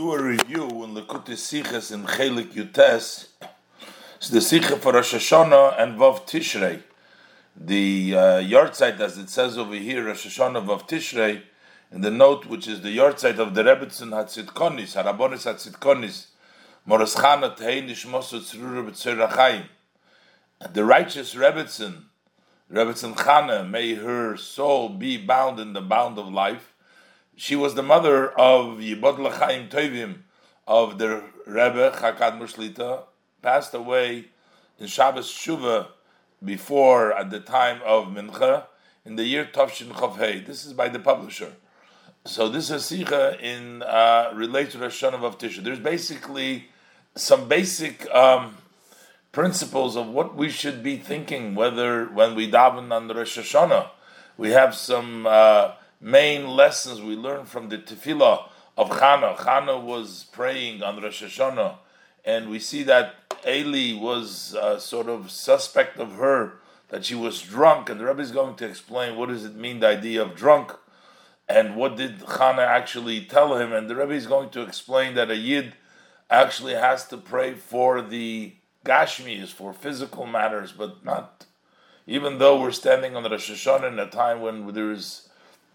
do a review in Lekutei Sichas in Chelik Yutes. It's the Sicha for Rosh Hashanah and Vav Tishrei. The uh, yard site, as it says over here, Rosh Hashanah Vav Tishrei, in the note which is the yard site of the Rebbetzin Hatzitkonis, Harabonis Hatzitkonis, Moraschana Tehei Nishmosu Tzrura. The righteous Rebbetzin, Rebbetzin Chana, may her soul be bound in the bound of life she was the mother of Yibod L'chaim Tovim of the Rebbe Chakad Mushlita, passed away in Shabbos Shuva before at the time of Mincha in the year Tovshin Chavhei. This is by the publisher. So this is Sikha in uh, related to Rosh Hashanah of Tisha. There's basically some basic um, principles of what we should be thinking, whether when we daven on Rosh Hashanah, we have some uh, main lessons we learn from the tefillah of Chana. Chana was praying on Rosh Hashanah, and we see that Eli was uh, sort of suspect of her that she was drunk, and the Rebbe is going to explain what does it mean the idea of drunk, and what did Chana actually tell him, and the Rebbe is going to explain that a yid actually has to pray for the gashmis, for physical matters, but not. Even though we're standing on Rosh Hashanah in a time when there is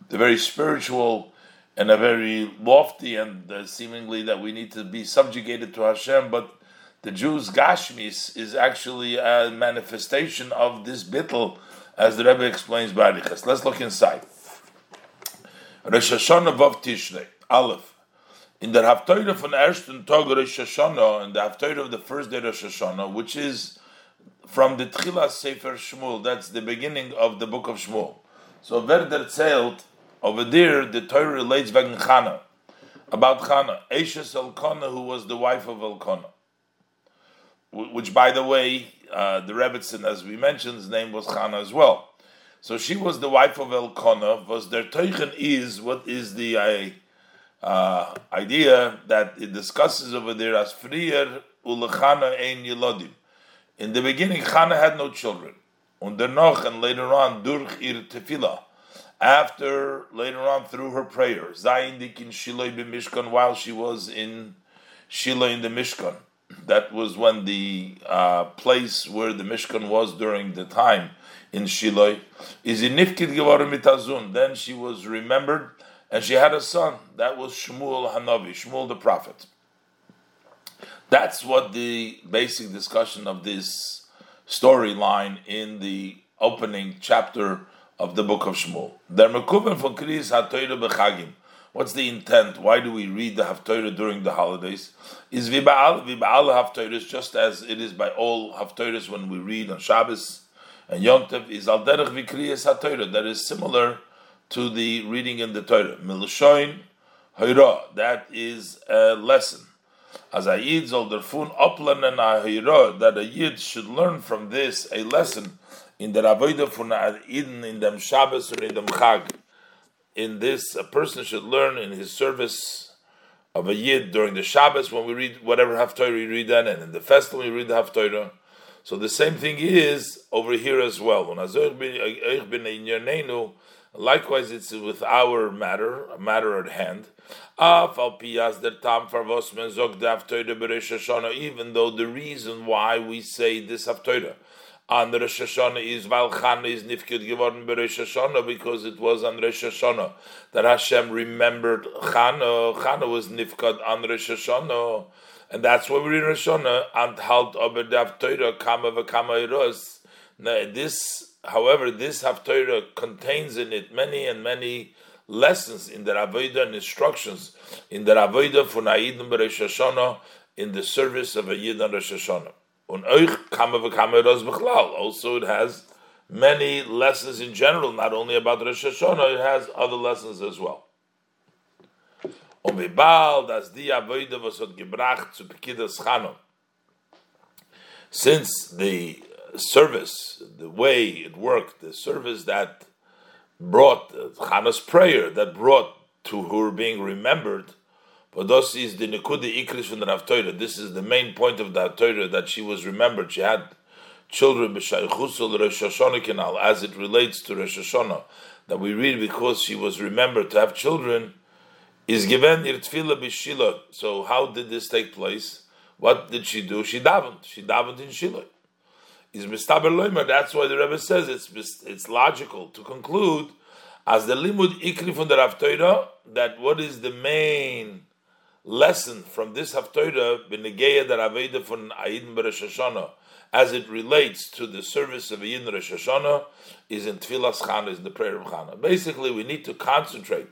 the very spiritual and a very lofty, and uh, seemingly that we need to be subjugated to Hashem, but the Jews' Gashmis is actually a manifestation of this bittel, as the Rebbe explains by Arichas. Let's look inside. Rosh Hashanah Vav Tishrei, Aleph. In the Haftarah von Ersten Tag Rosh Hashanah, in the Haftarah of the first day Rosh Hashanah, which is from the Tchila Sefer Shmuel, that's the beginning of the book of Shmuel. So Werder zählt, over there, the Torah relates wegen Chana, about Chana, Eshes Elkanah, who was the wife of Elkanah. Which, by the way, uh, the Rebbetzin, as we mentioned, his name was Chana as well. So she was the wife of Elkanah. Was their Teichen is what is the uh, uh, idea that it discusses over there as Frier Ulechana Ein Yelodim. In the beginning, Chana had no children. Und noch, and later on, durch ihr tefillah, after later on through her prayer, Zayin dikin Shiloh Mishkan, while she was in Shiloh in the Mishkan. That was when the uh, place where the Mishkan was during the time in Shiloh. Is in Nifkid Mitazun. Then she was remembered, and she had a son. That was Shmuel Hanavi, Shmuel the prophet. That's what the basic discussion of this storyline in the opening chapter of the book of Shmuel. Der Mekuven von Kriyas HaTorah Bechagim. What's the intent? Why do we read the Haftorah during the holidays? Is Viba'al, Viba'al Haftorahs, just as it is by all Haftorahs when we read on Shabbos and Yom Tov, is Al Derech Vikriyas HaTorah, that is similar to the reading in the Torah. Milushoin Hoira, that is a lesson. As a Yid soll der Fun oplernen a that a Yid should learn from this a lesson in the Avodah von Eden, in dem Shabbos or in dem Chag. In this, a person should learn in his service of a Yid during the Shabbos when we read whatever Haftorah we read then, and in the festival we read the Haftorah. So the same thing is over here as well. Uh, likewise, it's with our matter, a matter at hand. Even though the reason why we say this Haftorah on Rosh Hashanah is while Chana is nifkid geworden by Rosh Hashanah because it was on Rosh Hashanah that Hashem remembered Chana. Uh, Chana was nifkad on Rosh Hashanah, and that's why we read Rosh Hashanah and halt over dav Torah kama v'kama iros. This, however, this Haftorah contains in it many and many lessons in the Avodah and instructions in the Avodah for Na'idim Rosh Hashanah in the service of a Yid on Rosh Hashanah. Also, it has many lessons in general, not only about Rosh Hashanah, it has other lessons as well. Since the service, the way it worked, the service that brought Chana's prayer, that brought to her being remembered, this is the Ikris from the Rav This is the main point of the Torah that she was remembered. She had children b'shaychusul Rosh Hashanah canal as it relates to Rosh Hashanah that we read because she was remembered to have children is given ir tefillah b'shila. So how did this take place? What did she do? She davened. She davened in Shiloh. Is mistaber loimer. That's why the Rebbe says it's it's logical to conclude as the limud ikri from the Rav that what is the main lesson from this Haftorah b'negeya that Aveda from Ayin Rosh Hashanah as it relates to the service of Ayin Rosh Hashanah is in Tfilas Chana, is the prayer of Chana. Basically, we need to concentrate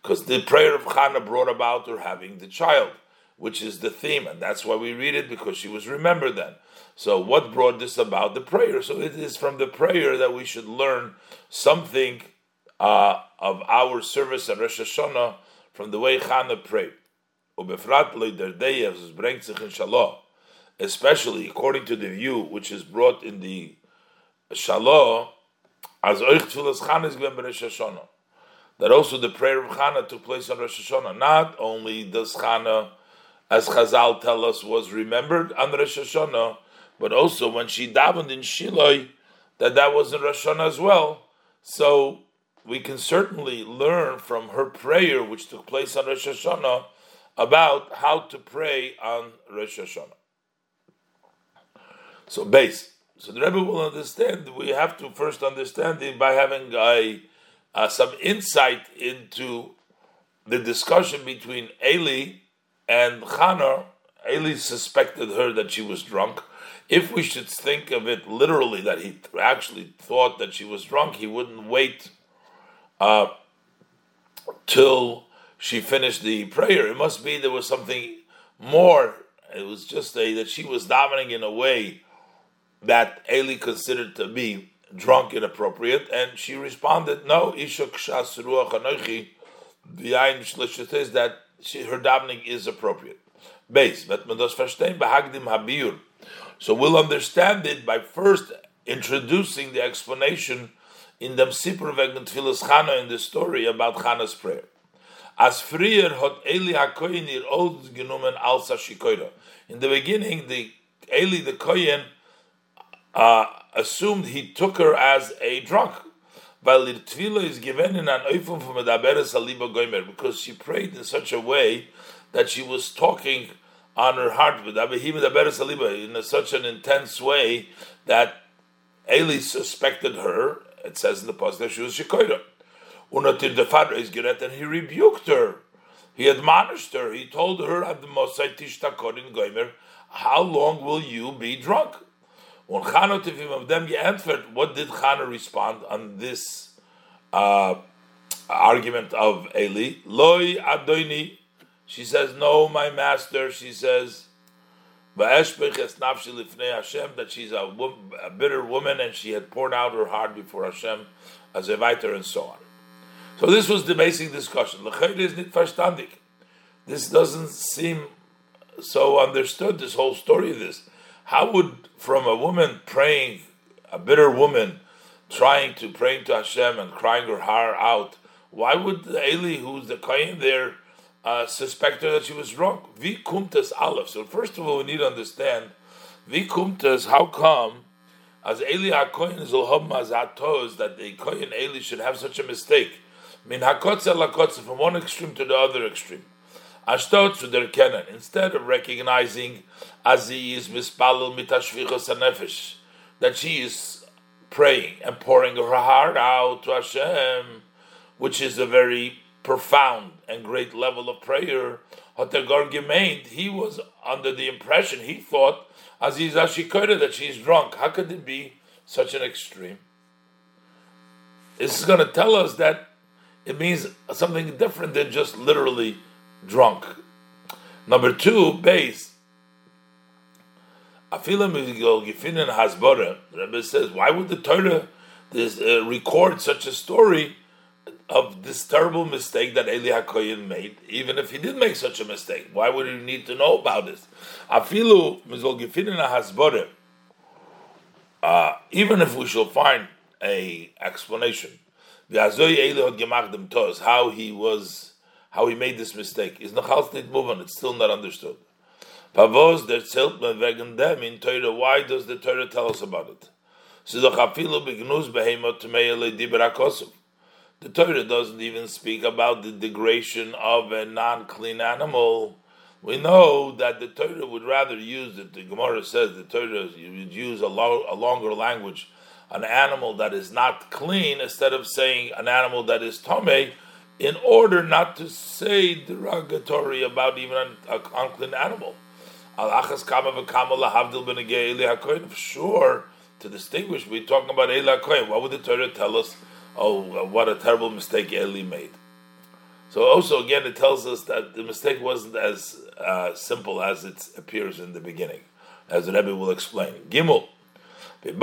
because the prayer of Chana brought about her having the child, which is the theme, and that's why we read it because she was remembered then. So, what brought this about? The prayer. So, it is from the prayer that we should learn something uh, of our service at Rosh Hashanah from the way Chana prayed. Especially according to the view which is brought in the Shalah, as Oich Tfilas Rosh Hashanah that also the prayer of Chana took place on Rosh Hashanah. Not only does Chana, as Chazal tell us, was remembered on Rosh Hashanah, but also when she davened in Shiloh, that that was in Rosh Hashanah as well. So we can certainly learn from her prayer, which took place on Rosh Hashanah, about how to pray on Rosh Hashanah. So base. So the Rebbe will understand. We have to first understand it by having a uh, some insight into the discussion between Eli and Chana. Eli suspected her that she was drunk. If we should think of it literally, that he actually thought that she was drunk, he wouldn't wait uh, till she finished the prayer. It must be there was something more. It was just a, that she was davening in a way that Eli considered to be drunk and inappropriate, and she responded, "No, ishuk shas ruach anochi." The ayin is that she, her davening is appropriate. Base, but habir. So we'll understand it by first introducing the explanation in the Sipur wegen Tfilas Chana in the story about Chana's prayer. As frier hat Eli HaKoyen ihr old genommen als. In the beginning, the Eli the Kohen uh, assumed he took her as a drunk. Weil ihr Tvila is given in an Eifum from Medaberes Aliba Goimer, because she prayed in such a way that she was talking on her heart with in a, such an intense way that Eli suspected her. It says in the that she was Shekoira. Unatir the father is Geret, and he rebuked her. He admonished her. He told her at the Mosai Tishtakor in Goimer, How long will you be drunk? When Chana Tivim of them answered, what did Chana respond on this uh, argument of Eli? Loi Adoini. She says, No, my master. She says, that she's a, a, bitter woman and she had poured out her heart before Hashem as a writer and so on. So this was the basic discussion. This doesn't seem so understood, this whole story of this. How would from a woman praying, a bitter woman, trying to praying to Hashem and crying her heart out, why would Eli, who's the kohen there, uh, suspect her that she was drunk? Vi kumtas aleph. So first of all, we need to understand vi kumtas. How come? As Eli HaKohen Zulhom Mazatos, that the Kohen Eli should have such a mistake. Min hakotza lakotza, from one extreme to the other extreme. Ashtot to their kenan. Instead of recognizing as he is mispalul mitashvichos nefesh, that she is praying and pouring her heart out to Hashem, which is a very profound and great level of prayer. Hotagor Gemeint, he was under the impression, he thought, as Aziz Ashikoida, that she's drunk. How could it be such an extreme? This is going to tell us that it means something different than just literally drunk. Number two, base. Afilam Gifinin Hasbara, Rebbe says, why would the Torah this, uh, record such a story of this terrible mistake that Eli HaKoyin made, even if he did make such a mistake? Why would he need to know about this? Afilu Gifinin Hasbara, even if we shall find a explanation, how he was how he made this mistake. Is nachal nicht move It's still not understood. Pavos der zelt man wegen dem in Torah. Why does the Torah tell us about it? The. The Torah doesn't even speak about the degradation of a non-clean animal. We know that the Torah would rather use it. The Gemara says the Torah would use a, lo- a longer language, an animal that is not clean, instead of saying an animal that is tome, in order not to say derogatory about even an, an unclean animal. For sure, to distinguish, we're talking about Eila Kohen. What would the Torah tell us? Oh, what a terrible mistake Eli made. So also again, it tells us that the mistake wasn't as uh, simple as it appears in the beginning, as the Rebbe will explain. Gimel. Let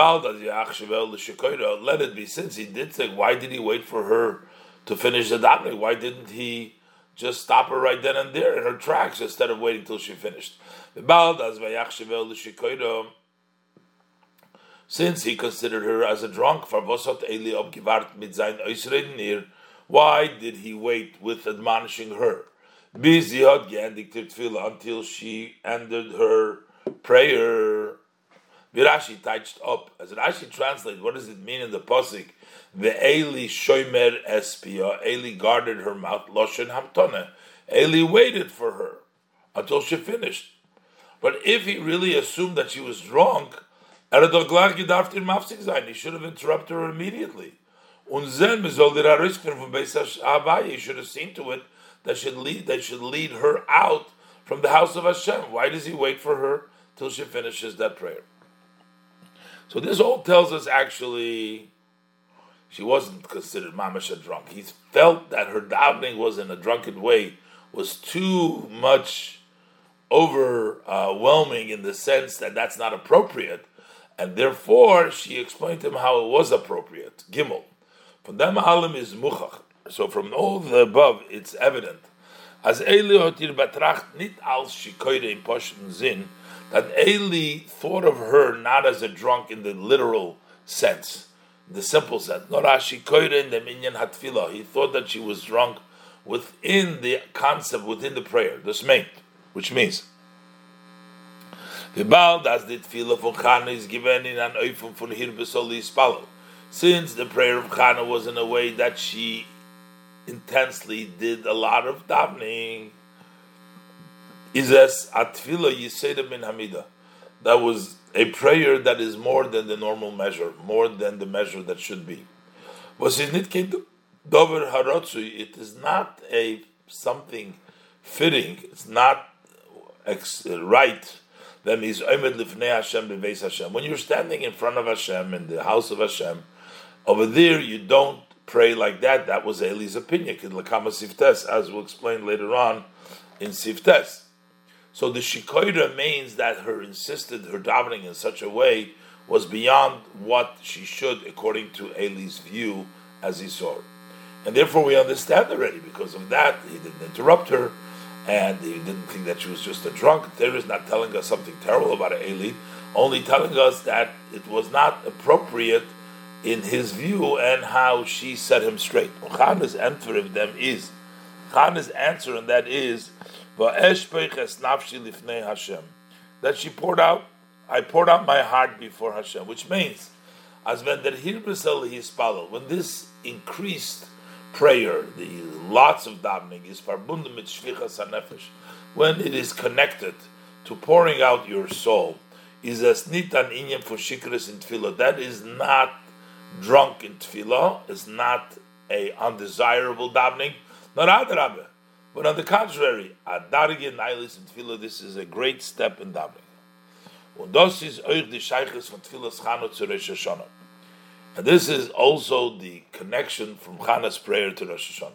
it be since he did say, why did he wait for her to finish the davening? Why didn't he just stop her right then and there in her tracks instead of waiting till she finished? Since he considered her as a drunk, why did he wait with admonishing her? Until she ended her prayer. Virashi touched up. As Rashi translates, what does it mean in the Pasik? The Eli Shoimer Espia. Eli guarded her mouth. Loshen Hamtone. Eli waited for her until she finished. But if he really assumed that she was drunk, he should have interrupted her immediately. Havaya should have seen to it that should lead that should lead her out from the house of Hashem. Why does he wait for her till she finishes that prayer? So this all tells us actually she wasn't considered mamash drunk. He felt that her davening was in a drunken way was too much overwhelming in the sense that that's not appropriate, and therefore she explained to him how it was appropriate. Gimel. From them alim is muchach. So from all the above, it's evident. As Eli hotir betracht nit als shikoide in poshen zin, that Eli thought of her not as a drunk in the literal sense, the simple sense. Nor as shikoide in the minyan hatfila. He thought that she was drunk within the concept, within the prayer, the smeint, which means since the prayer of Chana was in a way that she intensely did a lot of davening, is as atfila yiseda min hamida. That was a prayer that is more than the normal measure, more than the measure that should be. Was it dover harotzu? It is not a something fitting. It's not right. That means When you're standing in front of Hashem in the house of Hashem, over there, you don't pray like that. That was Eli's opinion in as we'll explain later on in Siftes. So the Shikoira means that her insisted her davening in such a way was beyond what she should, according to Eli's view, as he saw. And therefore, we understand already because of that, he didn't interrupt her, and he didn't think that she was just a drunk. There is not telling us something terrible about Eli, only telling us that it was not appropriate in his view and how she set him straight. Chana's answer of them is Chana's answer, and that is that she poured out. I poured out my heart before Hashem, which means as when der when this increased prayer, the lots of davening is verbunden mit shvichas when it is connected to pouring out your soul, is as nit an inyan for shikras in tefillah. That is not drunk in tefillah is not a undesirable davening, not adrabah. But on the contrary, adarige nailis in tefillah, this is a great step in davening. Und das ist euch die Scheiches von Tfilas Chana zu Rosh Hashanah. And this is also the connection from Chana's prayer to Rosh Hashanah.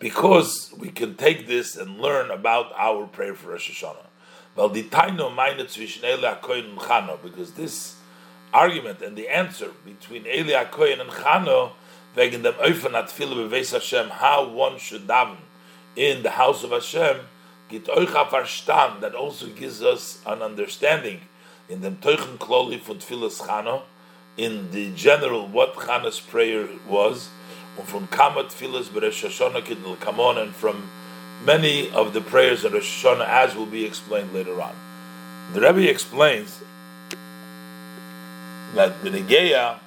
Because we can take this and learn about our prayer for Rosh Hashanah. Well, the taino meine zwischen Ele HaKoyin and Chana, because this argument and the answer between Eli HaKoyen and Chano wegen dem Öfen Atfile beweis Hashem, how one should daven in the house of Hashem, git euch a verstand, that also gives us an understanding in dem Teuchen Kloli von Tfilas Chano, in the general what Chana's prayer was, and from Kama Tfilas Beresh Hashanah Kidl Kamon, and from many of the prayers of Rosh Hashanah, as will be explained later on. The Rebbe explains that Benegeya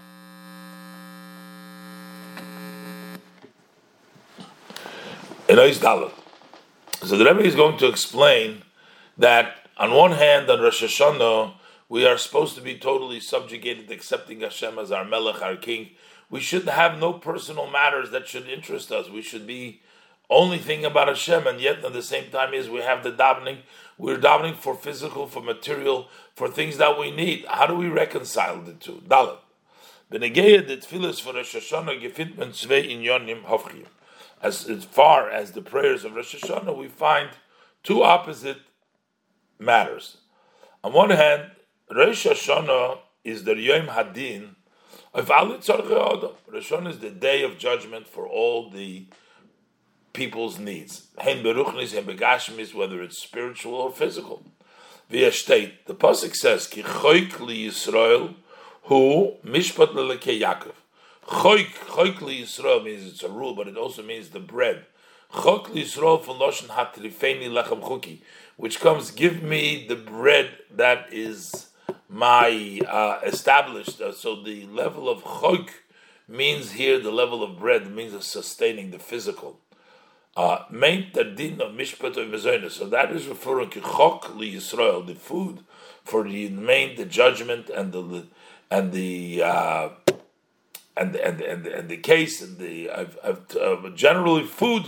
So the Rebbe is going to explain that on one hand, on Rosh Hashanah, we are supposed to be totally subjugated, accepting Hashem as our Melech, our King. We should have no personal matters that should interest us. We should be only thinking about Hashem, and yet at the same time is we have the davening. We're davening for physical, for material, for things that we need. How do we reconcile the two? Dalet. Benegeya the tefillas for Rosh Hashanah gefit zwei inyonim hofchiyim. As, as far as the prayers of Rosh Hashanah, we find two opposite matters. On one hand, Rosh Hashanah is the Yom Hadin of Rosh Hashanah is the day of judgment for all the people's needs. Hen beruchnis, hen begashmis, whether it's spiritual or physical. Via state, the pasuk says, "Ki choik li Yisrael hu mishpat leleke Yaakov." Choik, choik li Yisrael means it's a rule, but it also means the bread. Chok li Yisrael from loshen hatrifeni lechem chuki, which comes, give me the bread that is my uh, established. Uh, so the level of choik means here the level of bread means of sustaining the physical. Uh, main din of mishpat of So that is referring to chok li Yisrael, the food for the main the judgment and the and the uh, and and and and the case and the I've, I've, uh, generally food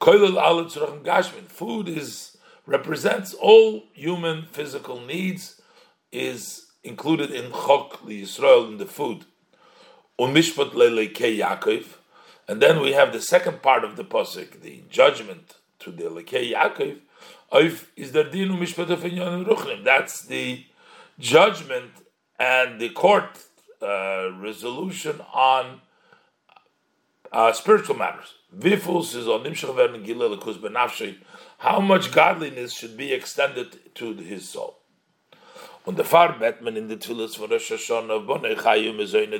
food is represents all human physical needs is included in chok li Yisrael in the food. Umishpat and then we have the second part of the pasuk, the judgment to the Lekei Yaakov. Is the dinu mishpat That's the judgment and the court uh, resolution on uh, spiritual matters. Vifus is on How much godliness should be extended to his soul? On the far Batman in the Tfilis for Rosh Hashanah,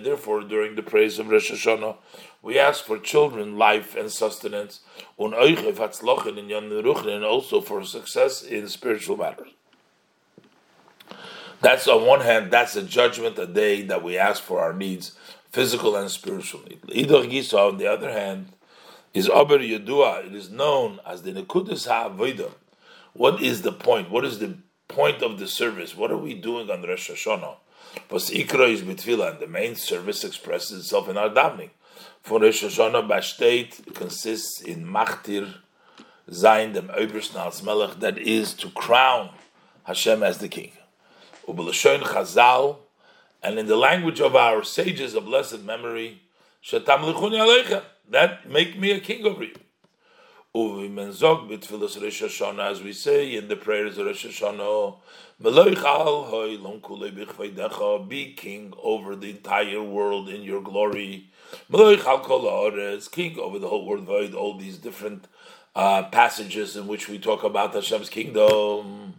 therefore, during the praise of Rosh Hashanah, we ask for children, life, and sustenance, and also for success in spiritual matters. That's on one hand, that's a judgment, a day that we ask for our needs, physical and spiritual needs. On the other hand, is Aber Yedua, it is known as the Nekudis HaAvodah. What is the point? What is the point of the service? What are we doing on Rosh Hashanah? But Ikra is Bitfila, and the main service expresses itself in our davening. For Rosh Hashanah Bashteit consists in Machtir Zayin dem Obersnals Melech, that is to crown Hashem as the king. Ubelashon Chazal, and in the language of our sages of blessed memory, Shetam Lichuni Aleichem, that make me a king over you. Uvimenzog b'tfilas Rosh Hashanah, as we say in the prayers of Rosh Hashanah, be king over the entire world in your glory. King over the whole world, all these different uh, passages in which we talk about Hashem's kingdom.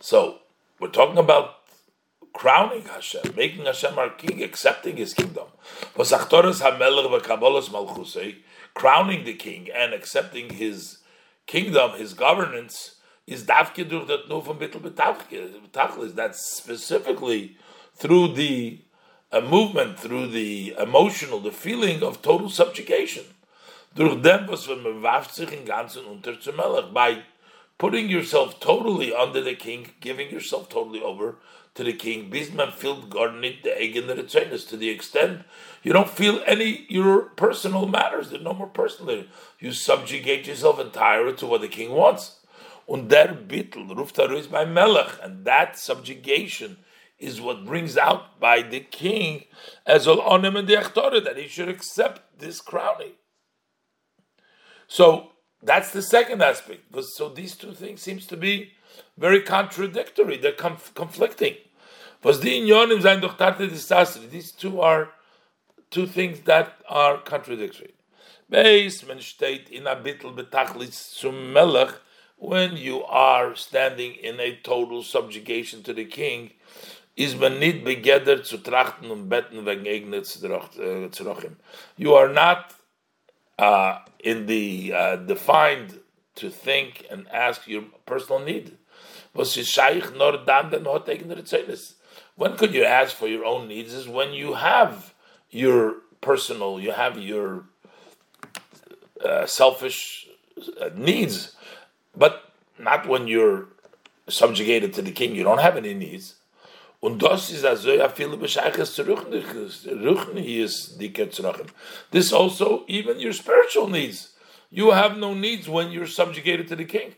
So, we're talking about crowning Hashem, making Hashem our king, accepting his kingdom. Crowning the king and accepting his kingdom, his governance, is betachlis. That's specifically through the a movement, through the emotional, the feeling of total subjugation. By putting yourself totally under the king, giving yourself totally over to the king, Bisman filled garnit the egg in the to the extent you don't feel any your personal matters. There's no more personal. You subjugate yourself entirely to what the king wants. Und der Bittel, Ruftaru is by Melech, and that subjugation is what brings out by the king as al onem and the that he should accept this crowning. So that's the second aspect. So these two things seems to be very contradictory. They're conf- conflicting. These two are two things that are contradictory. when you are standing in a total subjugation to the king, is begedert zu trachten und Zerochim. Äh, you are not uh, in the uh, defined to think and ask your personal need. When could you ask for your own needs? Is when you have your personal, you have your uh, selfish uh, needs, but not when you're subjugated to the king. You don't have any needs. Und das ist also ja viele Bescheiches zu is This also, even your spiritual needs. You have no needs when you're subjugated to the king.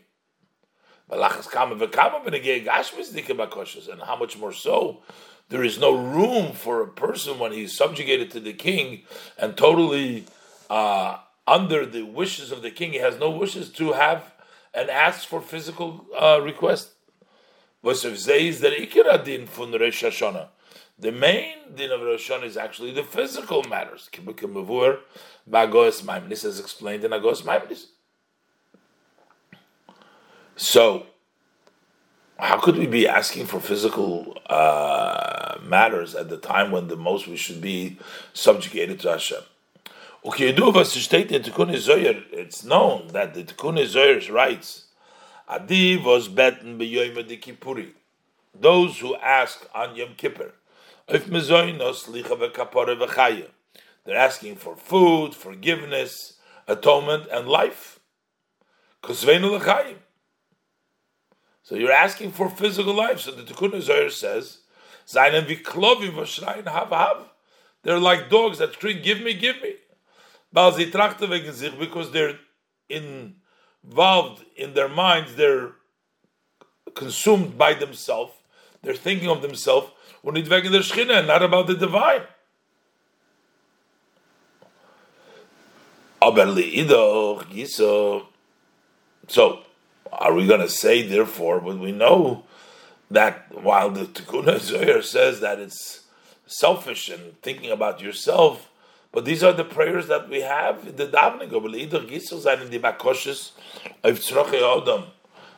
And how much more so, there is no room for a person when he's subjugated to the king and totally uh, under the wishes of the king. He has no wishes to have and ask for physical uh, request. The main din of Rosh Hashanah is actually the physical matters. This is explained in Agos Maimonides. So, how could we be asking for physical uh, matters at the time when the most we should be subjugated to Hashem? It's known that the Tikkun Zohar writes, Adi was beten beyoyim de Kippuri. Those who ask on Yom Kippur, if mezoinos licha v'kapore v'chaya, they're asking for food, forgiveness, atonement, and life. Kusveinu l'chayim. So you're asking for physical life. So the Tikkun Zohar says, "Zainen v'klovim v'shrayin hav hav." They're like dogs that scream, "Give me, give me." Because they're in involved in their minds, they're consumed by themselves, they're thinking of themselves, when it's in their shchina, not about the divine. So, are we going to say, therefore, when we know that while the Tikkun Zohar says that it's selfish and thinking about yourself, but these are the prayers that we have in the davening of the bakoshes of Odom.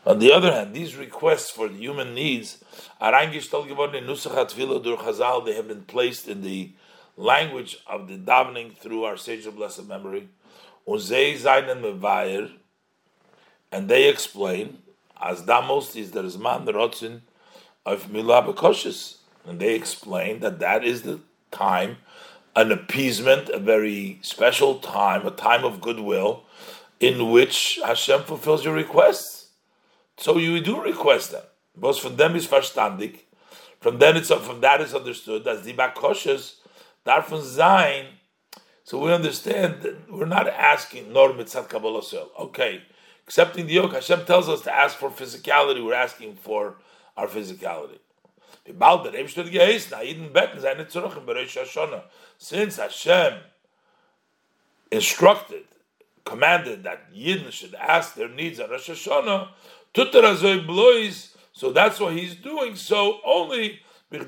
On the other hand, these requests for the human needs are eingestellt geworden in Nusachat durch Chazal. They have been placed in the language of the davening through our sage of blessed memory. And they explain, as damos is the Zman Rotzin of Milah Bakoshes. And they explain that that is the time an appeasement, a very special time, a time of goodwill, in which Hashem fulfills your requests. So you do request them. Both from them is verstandig. From then it's from that is understood as the bakoshes, darfun zayin. So we understand that we're not asking nor mitzat kabbalah Okay, accepting the yoke, Hashem tells us to ask for physicality. We're asking for our physicality. Since Hashem instructed, commanded that Yidden should ask their needs at Rosh Hashanah, so that's what he's doing so only in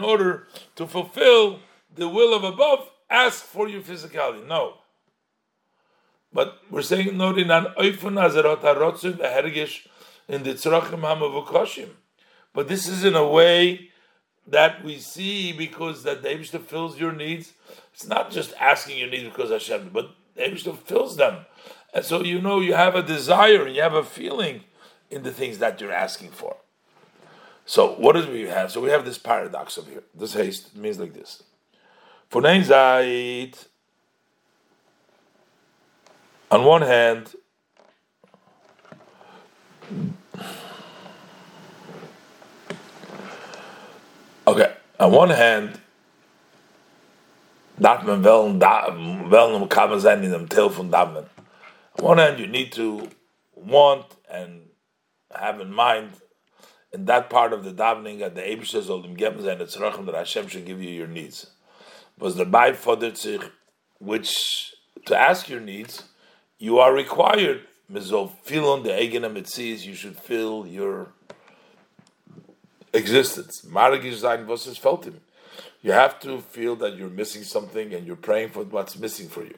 order to fulfill the will of above, ask for your physicality. No. But we're saying no in an oifun as the hergish in the tzrachim hamavukoshim. But this is in a way that we see because that the Abishta fills your needs. It's not just asking your needs because Hashem, but the Abishta fills them. And so you know you have a desire you have a feeling in the things that you're asking for. So what does we have? So we have this paradox over here. This haste means like this. For on one hand, Okay, on one hand, darf man wel, wel um kamen sein in dem Teil von. On one hand, you need to want and have in mind in that part of the davening at the Eibusha soll dem geben der Tzrachem that Hashem should give you your needs. Was the fordert sich, which to ask your needs, you are required, mizol filon the eigenem it sees, you should fill your existence. Maragish sein, was es felt him. You have to feel that you're missing something and you're praying for what's missing for you.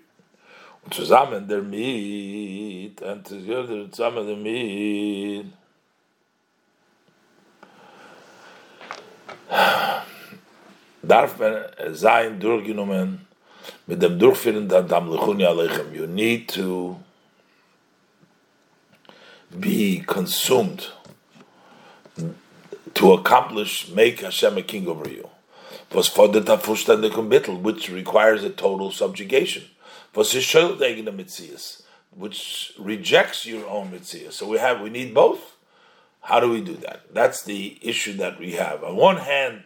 Zusammen der Miet, und zusammen der Miet. Darf man sein durchgenommen mit dem Durchführen der Damlechuni Aleichem. You need to be consumed to accomplish, make Hashem a king over you. Was for the Bittel, which requires a total subjugation. which rejects your own mitzvah. So we have we need both. How do we do that? That's the issue that we have. On one hand,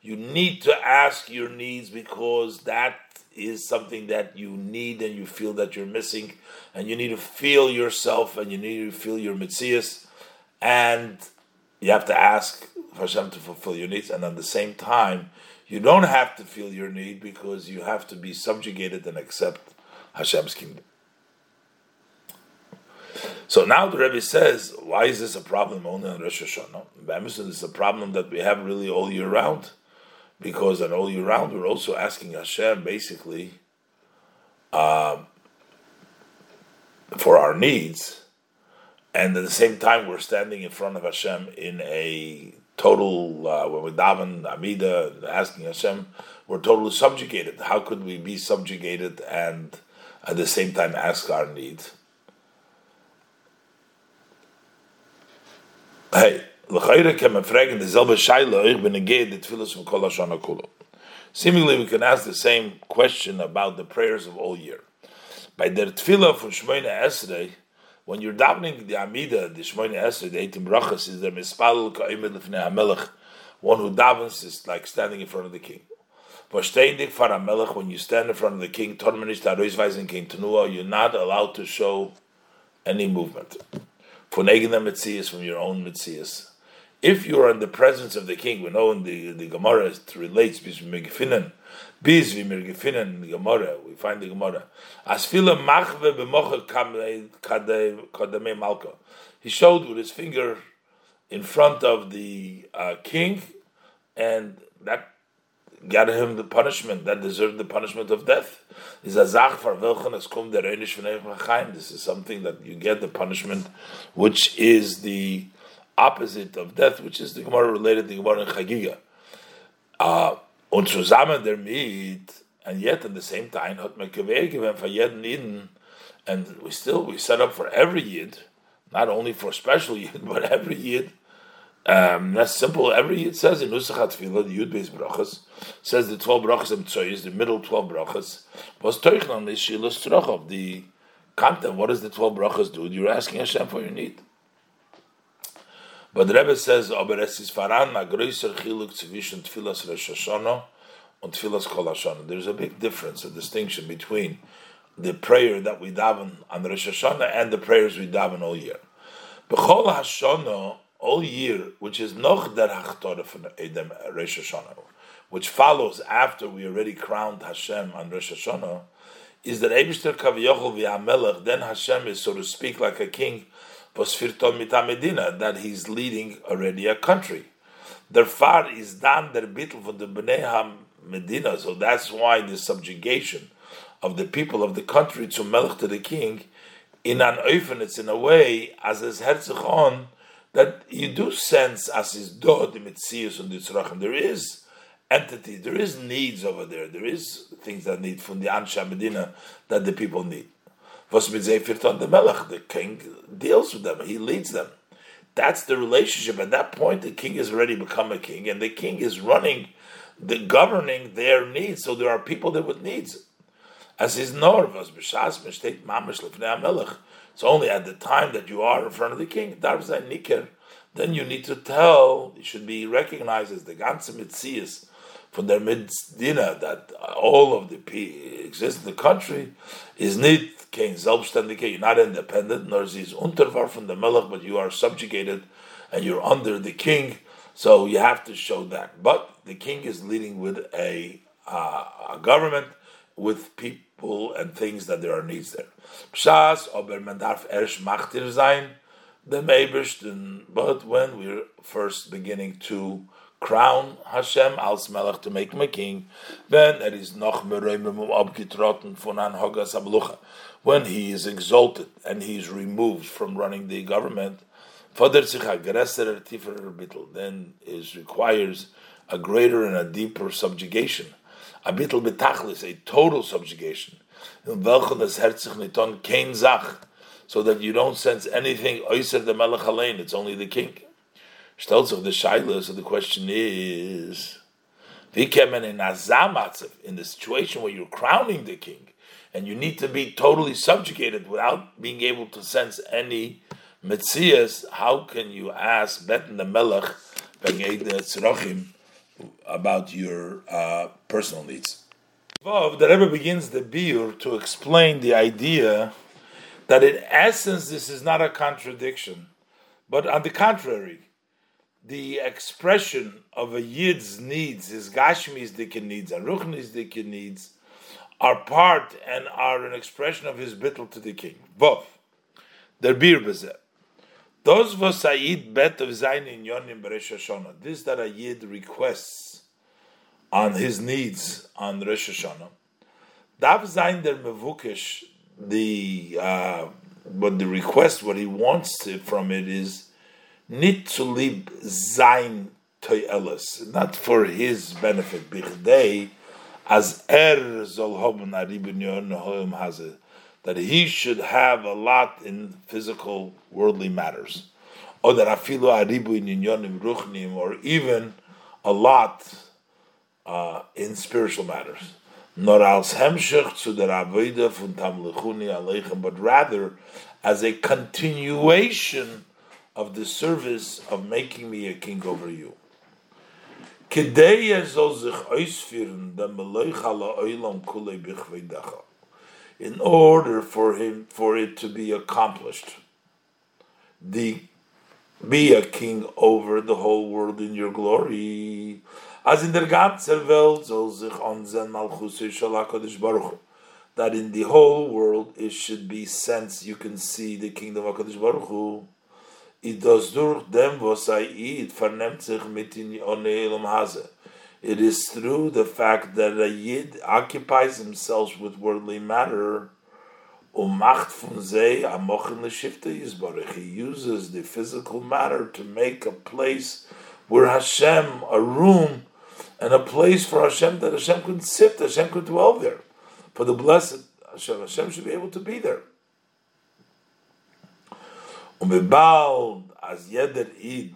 you need to ask your needs because that is something that you need and you feel that you're missing, and you need to feel yourself and you need to feel your mitzias, and you have to ask Hashem to fulfill your needs, and at the same time, you don't have to feel your need because you have to be subjugated and accept Hashem's kingdom. So now the Rebbe says, why is this a problem only on Rosh Hashanah? This is a problem that we have really all year round, because on all year round we're also asking Hashem basically um, for our needs, and at the same time we're standing in front of Hashem in a total uh, when we daven Amida asking Hashem, we're totally subjugated. How could we be subjugated and at the same time ask our needs? Hey. Seemingly we can ask the same question about the prayers of all year. By der Tfilah von Shmoyne Esrei, when you're davening the Amida, the Shmoyne Esrei, the Eitim Brachas, is there Mispal Ka'imid Lefnei HaMelech, one who davens is like standing in front of the king. HaMelech, when you stand in front of the king, Tormenish Taroizweisen King Tenua, you're not allowed to show any movement for negin mitzias from your own mitzias. If you are in the presence of the king, we know in the, the Gemara it relates bis megefinnen, bis vi megefinnen in the Gemara. We find the Gemara as fila machve b'mocha kadame malka. He showed with his finger in front of the uh, king, and that got him the punishment that deserved the punishment of death. This is something that you get the punishment, which is the opposite of death, which is the Gemara related to the Gemara in Chagiga. Uh, und zusammen and yet at the same time, and we still we set up for every yid, not only for special yid, but every yid um, that's simple. Every it says in Nusachat Tefillah, the Yud Beis Brachas says the twelve brachas of Tzoyis, the middle twelve brachas was Teichlan is Shilas Trochov. The content. What does the twelve brachas do? You're asking Hashem for your need. But the Rebbe says, "Aber es ist faran a größer Chiluk zwischen Tfilas Rosh Hashanah and Tfilas Kol Hashanah." There's a big difference, a distinction between the prayer that we daven on Rosh Hashanah and the prayers we daven all year. B'chol Hashanah all year, which is noch der Hachtorah Edem Rosh Hashanah, which follows after we already crowned Hashem on Rosh Hashanah, is that Eibishter Kaviyachol v'Amelech, then Hashem is, so to speak, like a king, Posfirton Medina, that he's leading already a country. Der Far is dan der Bittel von the Bnei Medina, so that's why the subjugation of the people of the country to Melech to the king, in an oifen, it's in a way, as is Herzog that you do sense as is do the mitzias and the. There is entity, there is needs over there. There is things that need from the Ansha Medina that the people need. The Melech, the king deals with them, he leads them. That's the relationship. At that point, the king has already become a king, and the king is running, the governing their needs. So there are people there with needs. As his nor was b'shas mishtek mamish lefnei Melech it's only at the time that you are in front of the king, Niker, then you need to tell, you should be recognized as the ganze from their Medina, that all of the P exist in the country, is nicht kein selbstständige, you're not independent, nor is he's from the Melech, but you are subjugated and you're under the king, so you have to show that. But the king is leading with a, uh, a government with people and things that there are needs there. Pshas, aber man darf erst machtir sein, the Ebersten, but when we're first beginning to crown Hashem als Melech to make him a king, then er is noch meroimim abgetrotten von an Hogas Ablucha. When he is exalted and he is removed from running the government, then it requires a greater and a deeper subjugation a bittel betachlis, a total subjugation. In welchem das herzich niton kein zach, so that you don't sense anything oiser the melech it's only the king. Sich the shaila, so the question is, in the situation where you're crowning the king, and you need to be totally subjugated without being able to sense any metzias, how can you ask Bet the Melech about your uh, personal needs? The Rebbe begins the biur to explain the idea that in essence this is not a contradiction, but on the contrary, the expression of a yid's needs, his gashmi's dikin needs, and ruchni's dikin needs, are part and are an expression of his bittul to the king. Vov, der bir bezeh. Those Said bet of Zain in Yonim Hashanah. This that a Yid requests on his needs on Rosh Hashanah. Dav Zain der Mevukesh, the uh, what the request, what he wants from it is nit to leave Zain Toyelis, not for his benefit. Bichdei as er zol hoben aribin hazeh that he should have a lot in physical worldly matters, or even a lot uh, in spiritual matters. Zu but rather as a continuation of the service of making me a king over you. In order for him for it to be accomplished. The be a king over the whole world in your glory. As in der that in the whole world it should be sense you can see the kingdom of HaKadosh Baruch Hu. It does durch dem was I eat vernimmt sich mit in Oneilum Hazeh it is through the fact that a yid occupies himself with worldly matter. He uses the physical matter to make a place where Hashem, a room, and a place for Hashem that Hashem could sit, Hashem could dwell there. For the blessed Hashem, Hashem should be able to be there. As jeder Id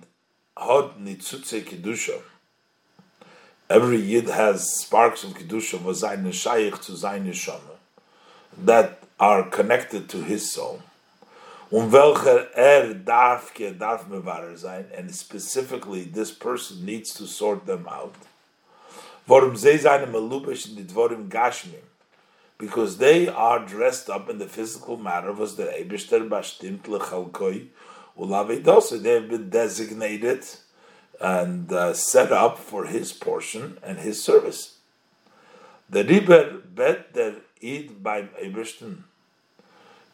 hat nitzutze kedusha. Every yid has sparks of kedusha was zayin shaykh to zayin shama that are connected to his soul. Um welcher er darf ke darf mevarer sein, and specifically this person needs to sort them out. Warum ze seine melubish in dvorim gashmim? Because they are dressed up in the physical matter was the Eibishter bashtimt lechalkoi ulavedose. They have been designated and uh, set up for his portion and his service. The riber bet der id by Ebersten.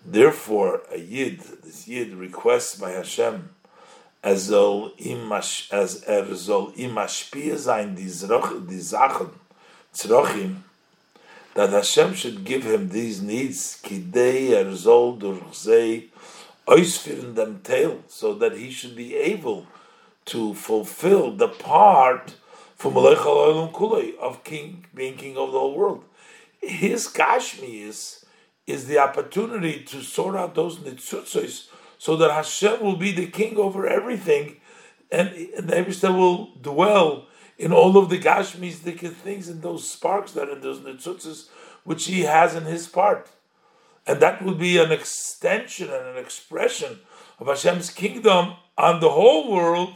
Therefore, a yid, this yid requests by Hashem, as er soll imashpia sein die Sachen that Hashem should give him these needs, kidei er soll durch sie ausführen dem Teil, so that he should be able to fulfill the part for Melech Kulei of king being king of the whole world. His Kashmi is, is the opportunity to sort out those nitzutzos so that Hashem will be the king over everything and, and Hashem will dwell in all of the Gashmis, the things and those sparks that are in those nitzutzos which he has in his part. And that will be an extension and an expression of Hashem's kingdom on the whole world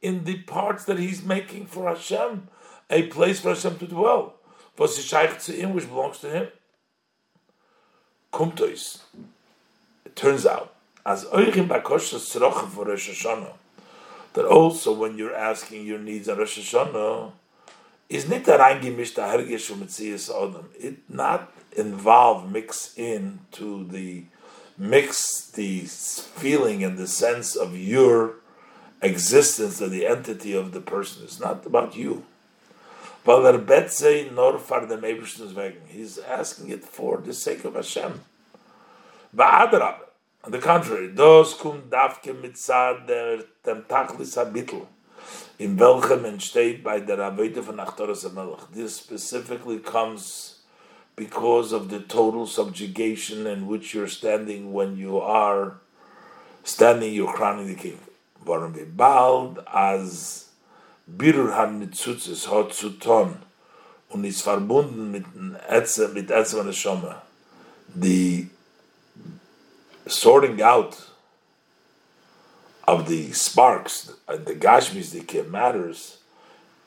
in the parts that he's making for Hashem, a place for Hashem to dwell. Which belongs to him. Kumtois. It turns out, as Oichim Bakosh for Rosh Hashanah, that also when you're asking your needs on Rosh Hashanah, is not that reingemischt der Hergish und. It not involve, mix into the, mix the feeling and the sense of your existence of the entity of the person. It's not about you. He's asking it for the sake of Hashem. On the contrary, those kum davke mitzad der dem tachlis habitl, in welchem entsteht by the Avodah von Achtoras HaMelech. This specifically comes because of the total subjugation in which you're standing when you are standing, you're crowning the king wir bald als Birur HaNitzutzes hat zu tun und verbunden mit Etze, mit Etze von der the sorting out of the sparks and the gashmis, the matters,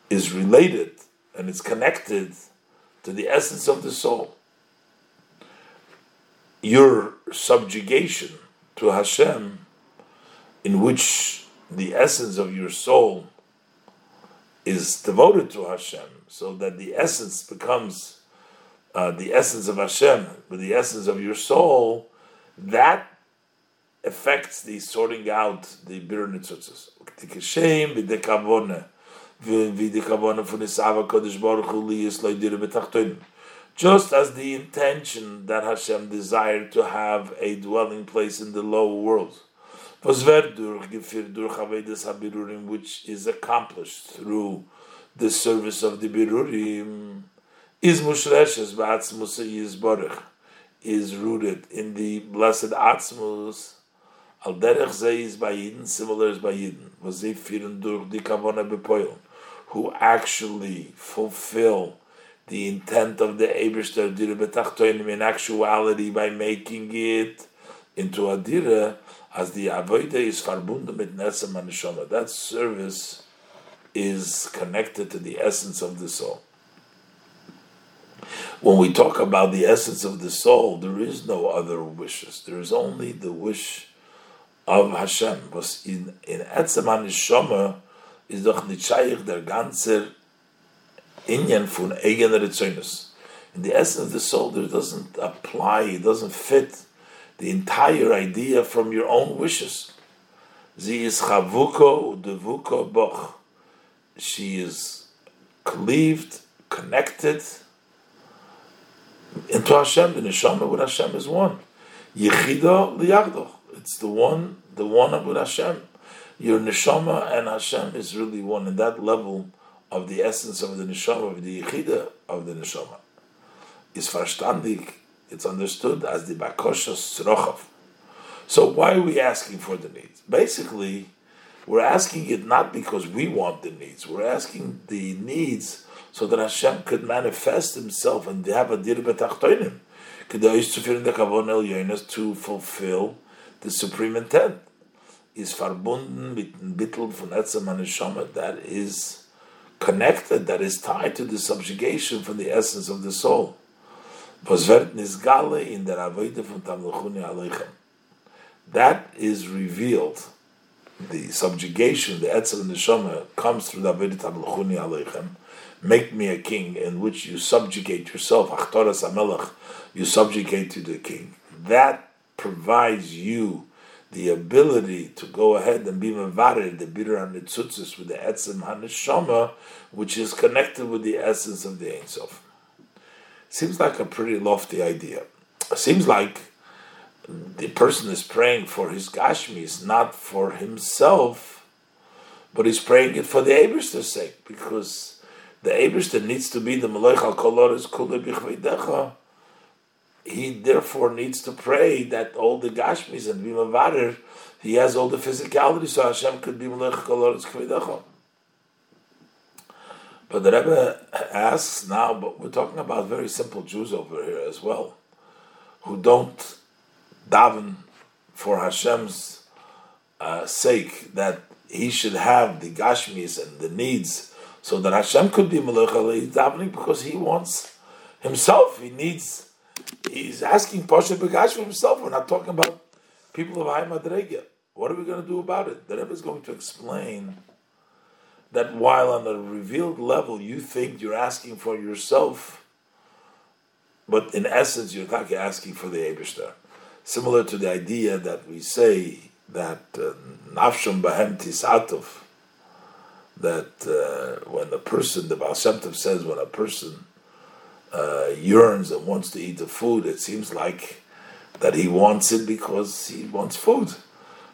is related and it's connected to the essence of the soul. Your subjugation to Hashem, in which the essence of your soul is devoted to Hashem, so that the essence becomes uh, the essence of Hashem, with the essence of your soul, that affects the sorting out the bitter nitzutzes. Just as the intention that Hashem desired to have a dwelling place in the lower world, which is accomplished through the service of the birurim, is is rooted in the blessed atzmus, al derech zeis bayidin, similar as bayidin, was they firen durch die kavona bepoil, who actually fulfill the intent of the Eberster Dira Betachtoinim in actuality by making it into a Dira as the Avoide is verbunden mit Nesem That service is connected to the essence of the soul. When we talk about the essence of the soul, there is no other wishes. There is only the wish of Hashem. Was in in Etzem Neshama is doch nicht der ganze Inyan von eigener Rezonus. In the essence of the soul, there doesn't apply, it doesn't fit the entire idea from your own wishes. Sie is chavuko udevuko boch. She is cleaved, connected into Hashem. The neshama with Hashem is one. Yechida liyagdoch. It's the one, the one with Hashem. Your neshama and Hashem is really one. In that level, of the essence of the neshama, of the yichida of the neshama, is verstandig. It's understood as the bakoshas tzrochav. So why are we asking for the needs? Basically, we're asking it not because we want the needs. We're asking the needs so that Hashem could manifest Himself and have a dir betachtoinim, to fulfill the supreme intent. Is verbunden mit Bittel von Etzem that is connected, that is tied to the subjugation from the essence of the soul. That is revealed. The subjugation, the and the comes through the avodah tamluchuni aleichem. Make me a king, in which you subjugate yourself. Achtoras amelach, you subjugate to the king. That provides you the ability to go ahead and be mevarer the bitter and with the etzem haneshama, which is connected with the essence of the Ein Sof. Seems like a pretty lofty idea. Seems like the person is praying for his gashmis, not for himself, but he's praying it for the Eberster's sake, because the Eberster needs to be the Melech al Koloris Kule Bichveidecha he therefore needs to pray that all the Gashmis and Bimavarir, he has all the physicality, so Hashem could be Melech. But the Rebbe asks now, but we're talking about very simple Jews over here as well, who don't daven for Hashem's uh, sake that he should have the Gashmis and the needs so that Hashem could be Melech He's davening because he wants himself, he needs he's asking Pasha Begash for himself. We're not talking about people of High Madrega. What are we going to do about it? The Rebbe is going to explain that while on a revealed level you think you're asking for yourself, but in essence you're not asking for the Eberster. Similar to the idea that we say that uh, Nafsham Bahem Tisatov, that uh, when a person, the Baal Shem Tov says, when a person uh, yearns and wants to eat the food, it seems like that he wants it because he wants food.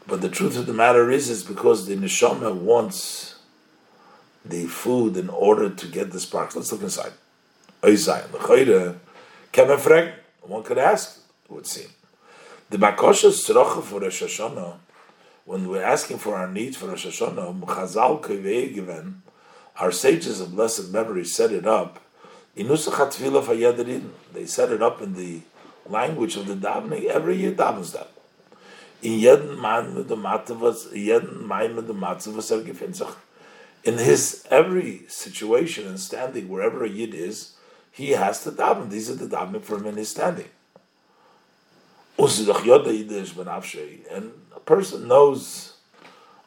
But the truth of the matter is, it's because the neshama wants the food in order to get the sparks. Let's look inside. One could ask, it would seem. The Makosha Srocha for Rosh Hashanah, when we're asking for our needs for Rosh Hashanah, our sages of blessed memory set it up they set it up in the language of the davening, every year davens that. In jeden man mit dem Matzavas, jeden mein mit dem sich. In his every situation and standing, wherever a yid is, he has to daven. These are the davening for him in his standing. And a person knows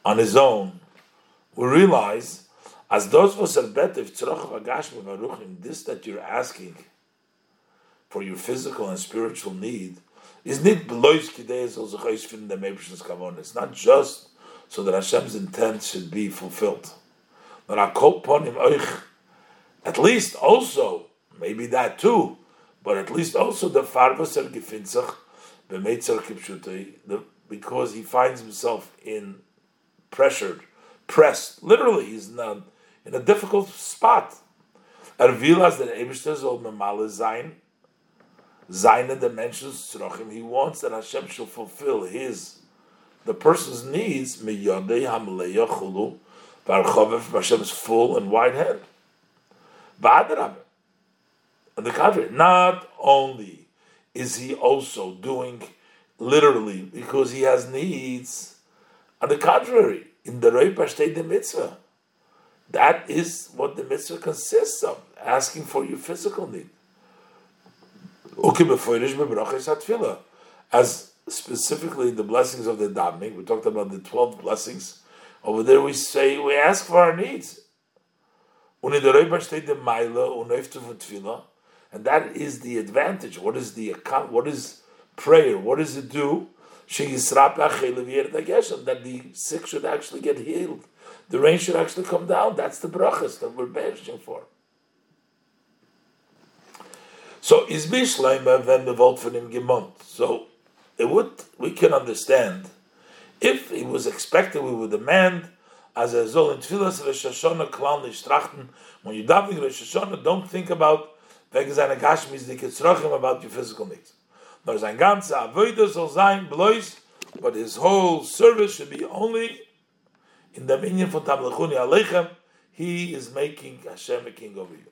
on his own, will realize, as those was betiv this that you're asking for your physical and spiritual need is nicht belois kideis also chayis finden the Mebish's kavon. It's not just so that Hashem's intent should be fulfilled. But call upon him at least also, maybe that too, but at least also the farvas er gefinzach b'meitzer kipshutei, because he finds himself in pressured, pressed. Literally, he's a, in a difficult spot. Er realized that Eibishter soll memale sein, seine dimensions tzrochim. He wants that Hashem shall fulfill his, the person's needs. Miyodei hamleya chulu, v'archovev Hashem's full and wide head. V'adarabah. On the contrary, not only is he also doing literally because he has needs. On the contrary, in the Reipa the mitzvah. That is what the mitzvah consists of, asking for your physical need. As specifically the blessings of the davening, we talked about the 12 blessings. Over there we say, we ask for our needs. And that is the advantage. What is the account? What is prayer? What does it do? That the sick should actually get healed. The rain should actually come down. That's the brachas that we're banishing for. So is Bishleimer then the vote for him gemont. So it would we can understand if it was expected we would demand as a zol in tefillas Rosh Hashanah klal trachten when you davening Rosh Hashanah don't think about wegen seiner Gashmis, die Kitzrochim about your physical needs. Nor sein ganzer Avodah soll sein, bloß, but his whole service should be only in the minion von Tamlechuni Aleichem, he is making Hashem a king over you.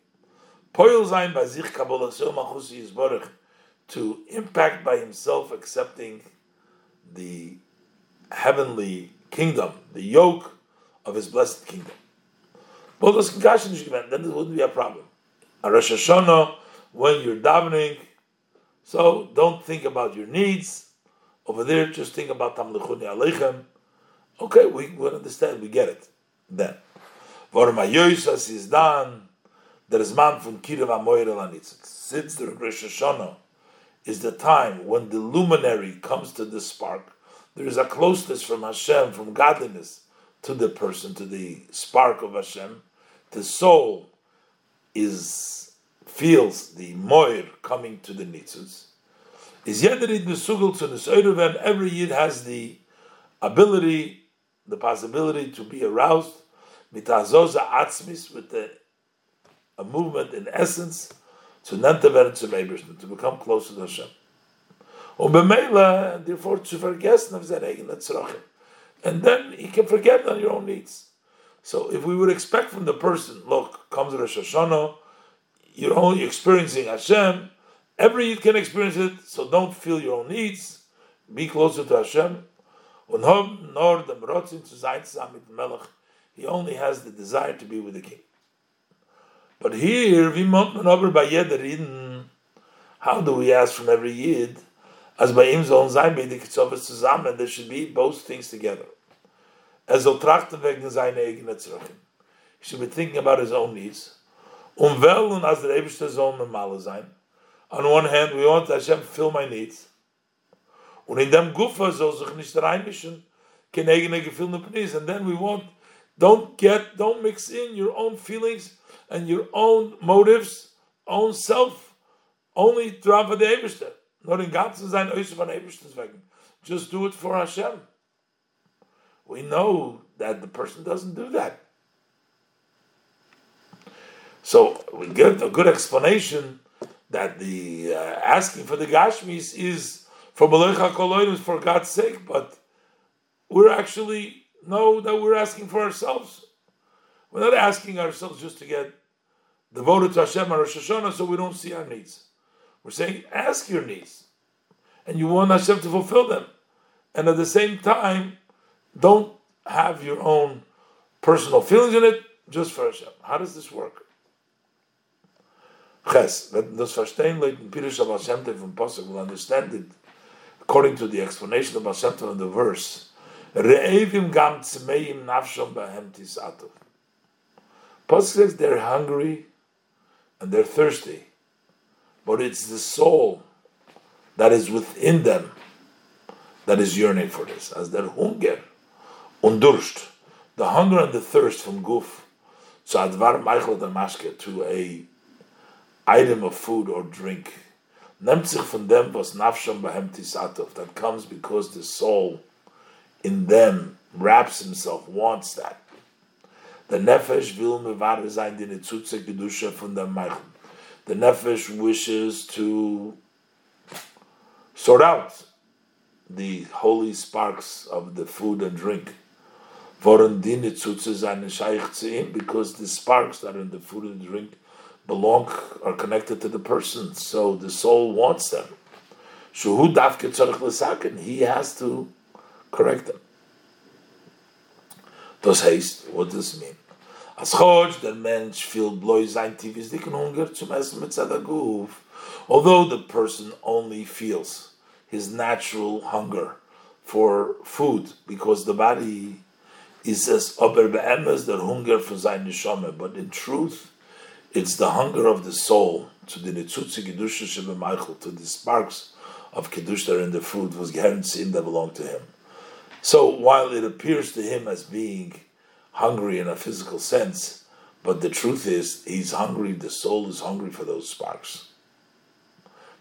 Poil sein bei sich Kabbalah Machusi Yisborach, to impact by himself accepting the heavenly kingdom, the yoke of his blessed kingdom. Then there wouldn't be a problem a Rosh Hashanah when you're davening. So don't think about your needs. Over there, just think about Tamlichuni Aleichem. Okay, we, we understand, we get it. Then, Vormayoisas is done. There is man from Kirav Amoyer Since the Rosh Hashanah is the time when the luminary comes to the spark, there is a closeness from Hashem, from godliness to the person, to the spark of Hashem. The soul is feels the moir coming to the nitzuz, is yederid mesugel to nesoiruven. Every yid has the ability, the possibility to be aroused mitazoza atzmis with the a movement in essence to nantever to to become closer to Hashem. Und b'meila, therefore, to eigener And then he can forget on your own needs. So if we would expect from the person, look, comes Rosh Hashanah, you're only experiencing Hashem, every Yid can experience it, so don't feel your own needs, be closer to Hashem. He only has the desire to be with the king. But here, how do we ask from every Yid? As by ihm sollen sein, bei zusammen, there should be both things together. Er soll trachten wegen seiner eigenen Zerachim. He should be thinking about his own needs. Um well und as der Eberste soll normale sein. On one hand, we want Hashem fill my needs. Und in dem Gufa soll sich nicht reinmischen, kein eigene gefühlene Penis. And then we want, don't get, don't mix in your own feelings and your own motives, own self, only drauf für der Eberste. Nur in ganzen sein Öse von Eberstes wegen. Just do it for Hashem we know that the person doesn't do that. So we get a good explanation that the uh, asking for the Gashmis is for Malecha Koloidim for God's sake, but we're actually know that we're asking for ourselves. We're not asking ourselves just to get devoted to Hashem or Rosh Hashanah so we don't see our needs. We're saying, ask your needs. and you want Hashem to fulfill them. And at the same time, don't have your own personal feelings in it, just for Hashem. How does this work? Ches, das verstehen Leute in Pirish of Hashem from Pasuk will understand it according to the explanation of Hashem in the verse. Re'evim gam tzmeim nafshom bahem tisatov. Says they're hungry and they're thirsty, but it's the soul that is within them that is yearning for this, as their hunger und Durst, the hunger and the thirst from guf, so advar maske to a item of food or drink, nimmt sich von dem, was nafsham bahem tisatov, that comes because the soul in them wraps himself, wants that. The nefesh will mevare sein die netzutze gedusha von dem meichel. The nefesh wishes to sort out the holy sparks of the food and drink. Because the sparks that are in the food and drink belong, are connected to the person, so the soul wants them. So who davki tsur sakin, he has to correct them. Das heißt, what does this mean? As Chod, der Mensch viel bloß sein tiefes dicken Hunger zum Essen mit Tzedaguf, although the person only feels his natural hunger for food because the body is as ober be'emes der hunger for sein neshama, but in truth, it's the hunger of the soul to the nitzutzi kedusha shebemaichel, to the sparks of kedusha in the food was him that belong to him. So while it appears to him as being hungry in a physical sense, but the truth is he's hungry. The soul is hungry for those sparks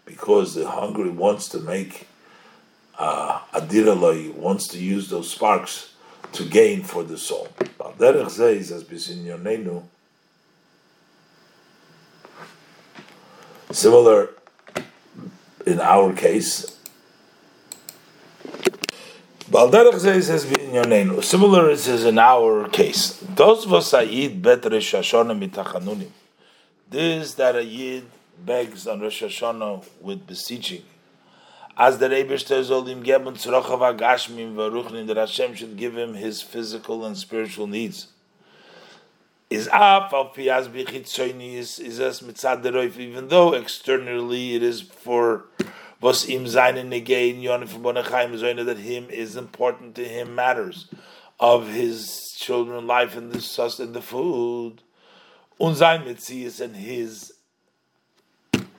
because the hungry wants to make uh, adiraloi wants to use those sparks to gain for the soul. Similar in our case. Balderach says has been Yonenu. Similar it says in our case. Bet Hashanah This that a yid begs on Rosh Hashanah with beseeching as the Rebbe soll ihm geben Tzrochav Agashmim Varuchnin, that Hashem should give him his physical and spiritual needs. Is up is as mitzad even though externally it is for was im seinen Negein Yon from Bonachayim Zoina that him is important to him matters of his children life and the sus and the food. Und sein Metzias and his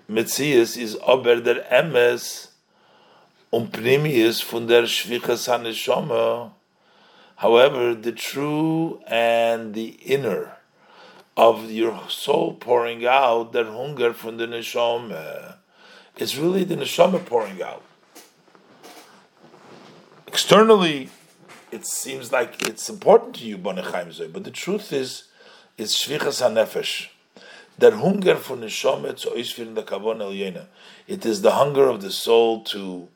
Metzias is ober der Emes und Primis von der Shvichas HaNeshama. However, the true and the inner of your soul pouring out, that hunger from the Neshama, it's really the Neshama pouring out. Externally, it seems like it's important to you, but the truth is, it's Shvichas HaNefesh. That hunger for Neshama It is the hunger of the soul to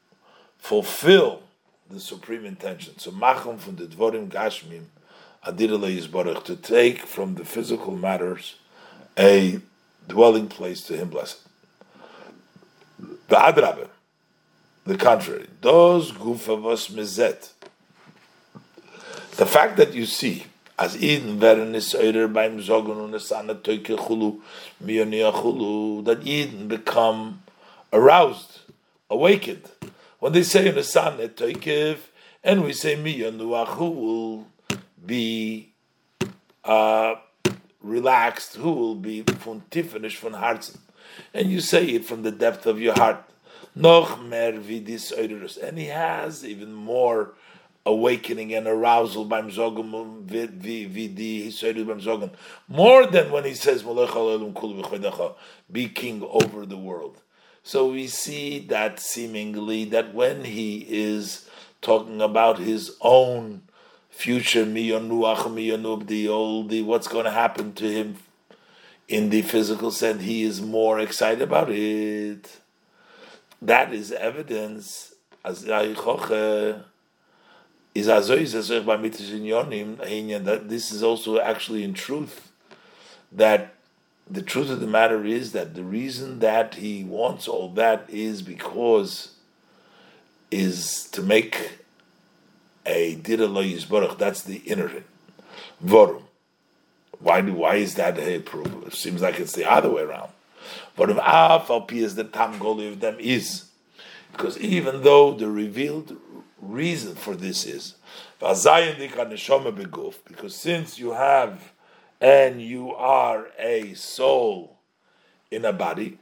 fulfill the supreme intention. So machum from the dvorim gashmim to take from the physical matters a dwelling place to him blessed. The adrabe, the contrary, those gufavos mizet. The fact that you see as Eden werden is eurer beim Sogen und es an Teuke Chulu, Chulu, that Eden become aroused, awakened when they say at Toikev, and we say Miyanuach, who will be uh, relaxed, who will be von tiefenisch von Herzen. And you say it from the depth of your heart. Noch mer vidis oiderus. And he has even more awakening and arousal beim Zogen vidi beim Zogen. More than when he says be king over the world. So we see that seemingly that when he is talking about his own future, miyonuach miyonub, the old, the what's going to happen to him in the physical sense, he is more excited about it. That is evidence as is that this is also actually in truth that the truth of the matter is that the reason that he wants all that is because is to make a dira lo. That's the inner vorum. Why do why is that a proof? It seems like it's the other way around. But if Afal is the tam of them is because even though the revealed reason for this is because since you have and you are a soul in a body,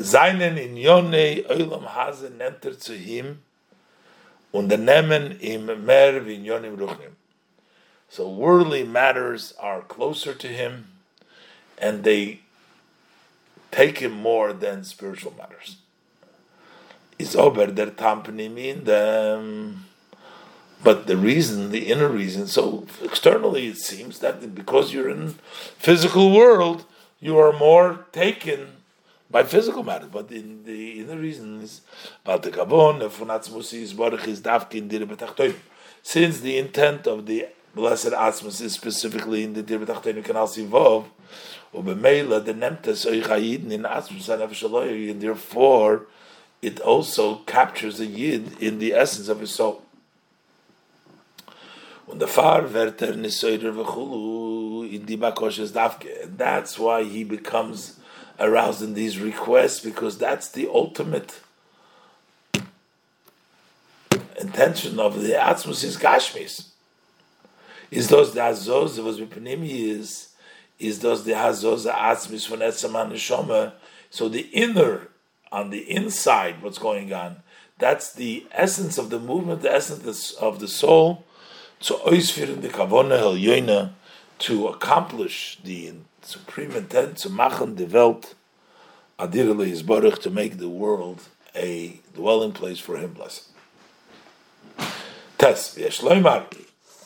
seinen in Yone Eulam Hasen enter zu him und nehmen im mehr Vinyonim Ruchnim. So worldly matters are closer to him and they take him more than spiritual matters. Is over der tampnim in them. But the reason, the inner reason, so externally it seems that because you're in physical world, you are more taken by physical matters. But in the inner reason is about the kavon, is baruch is dafkin Since the intent of the blessed Atzmus is specifically in the dir betachtoim, can also involve Ubemela the nemtes oichayidin in Atzmus and therefore it also captures the yid in the essence of his soul. Und der Fahr werter nisoider v'chulu in davke. And that's why he becomes aroused in these requests because that's the ultimate intention of the Atzmus is Gashmis. Is those the Azoz was Bipnimi is is those the Azoz Atzmis von Etzaman Neshoma. So the inner on the inside, what's going on, that's the essence of the movement, the essence of the soul to oisfir the kavona el to accomplish the supreme intent to machen the welt adirle is baruch to make the world a dwelling place for him blessed. Tes v'yeshloimar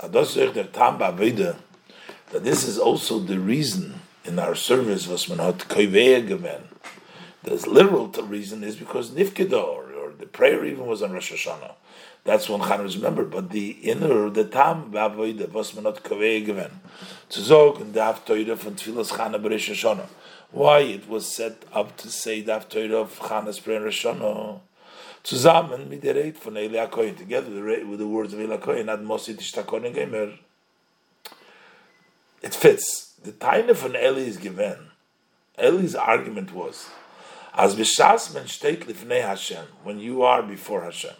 ados der tam ba'avida that this is also the reason in our service was man hat koivea gewen. The literal reason is because nifkeda or, or the prayer even was on Rosh Hashanah. That's when Chanukah is remembered. But the inner, the tam b'avoida, was man not kaveh given. To zog and daf toida from tefillas Chana b'Rosh Hashanah. Why it was set up to say daf toida of Chana's prayer Rosh Hashanah. Zusammen mit der Reit von Eli together with the words of Eli HaKoyin, ad mosi tishtakon gemer. It fits. The time von Eli is given. Eli's argument was, as b'shas men steht lifnei Hashem, when you are before Hashem,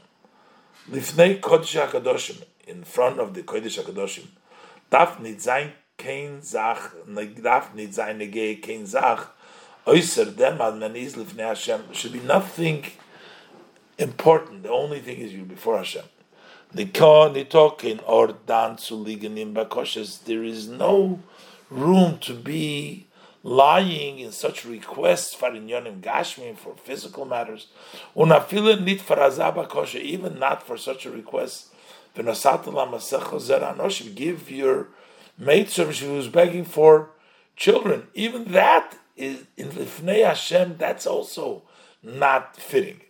Lifnei Kodesh HaKadoshim, in front of the Kodesh HaKadoshim, darf nicht sein kein Zach, darf nicht sein Negei kein Zach, äußer dem, als man ist Lifnei Hashem, should be nothing important, the only thing is you before Hashem. there is no room to be lying in such requests for inyonim gashmi for physical matters, unafile nit for azaba kosher, even not for such a request. Give your maid service who's begging for children. Even that is in Lifnei Hashem. That's also not fitting.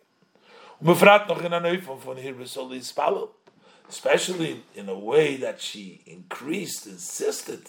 Especially in a way that she increased, insisted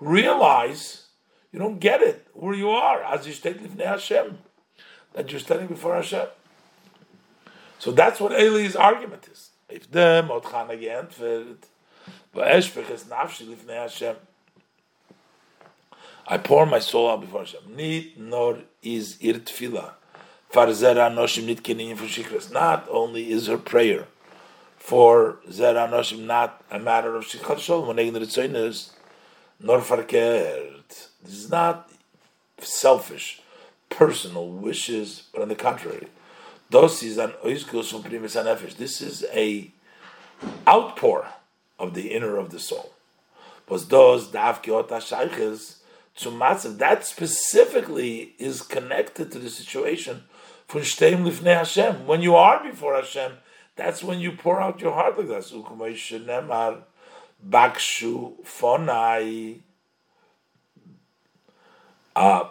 realize you don't get it where you are as you state Hashem, that you're standing before Hashem. So that's what Eli's argument is. If them otchan lifnei Hashem. I pour my soul out before Hashem. Nit nor is ir shikras. Not only is her prayer for zera anoshim not a matter of shikras shalom, nor verkehrt. This is not selfish, personal wishes, but on the contrary, this is an from primis nefesh. This is a outpour of the inner of the soul. Was those to that specifically is connected to the situation von Stem Lifnei Hashem. When you are before Hashem, that's when you pour out your heart like that. Bakshu Fonai. Uh,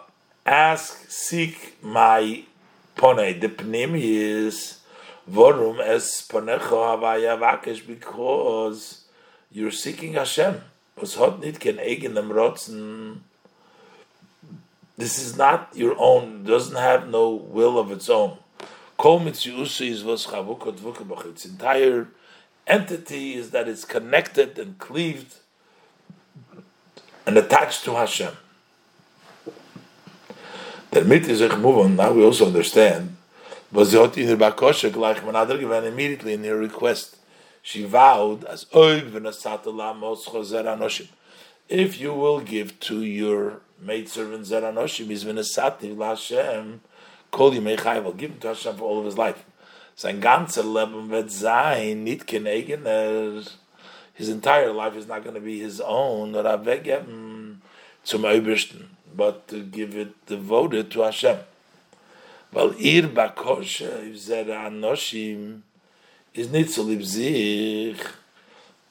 ask, seek my ponei. The pnim is vorum es ponecho havaya vakesh because you're seeking Hashem. Was hot ken rotzen. This is not your own. Doesn't have no will of its own. Kol mitziusi is was chavukot vukabach. Its entire entity is that it's connected and cleaved and attached to Hashem. Damit is sich move on. Now we also understand. Was sie hat in Bakoshe gleich man hat immediately in her request. She vowed as oig v'nasat moscho anoshim. If you will give to your maidservant Zeranoshim, is v'nasati l'Hashem, kol yimei chai, will give him to Hashem for all of his life. Sein ganzer Leben wird sein, nicht kein His entire life is not going to be his own, or weggeben zum Obersten but to give it devoted to Hashem. Weil ihr bakoshe, if zera anoshim, is nicht zu lieb sich,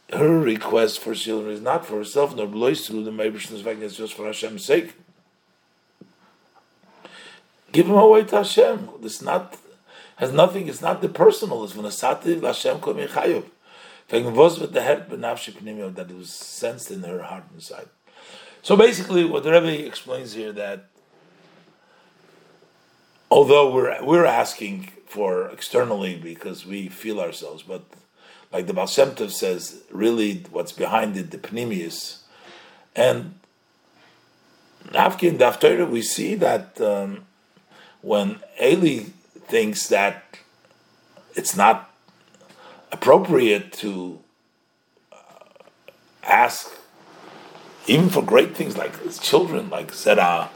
her request for children is not for herself, nor blois through the Meibishnu's wegen, it's just for Hashem's sake. Give him away to Hashem. It's not, has nothing, it's not the personal, it's when a sativ, Hashem kom yichayov. Wegen was wird der Herr benafshi that it was sensed in her heart inside. So basically, what the Rebbe explains here that although we're we're asking for externally because we feel ourselves, but like the Baal says, really what's behind it, the pnimius, and after in the we see that um, when Eli thinks that it's not appropriate to uh, ask even for great things like children, like Zera,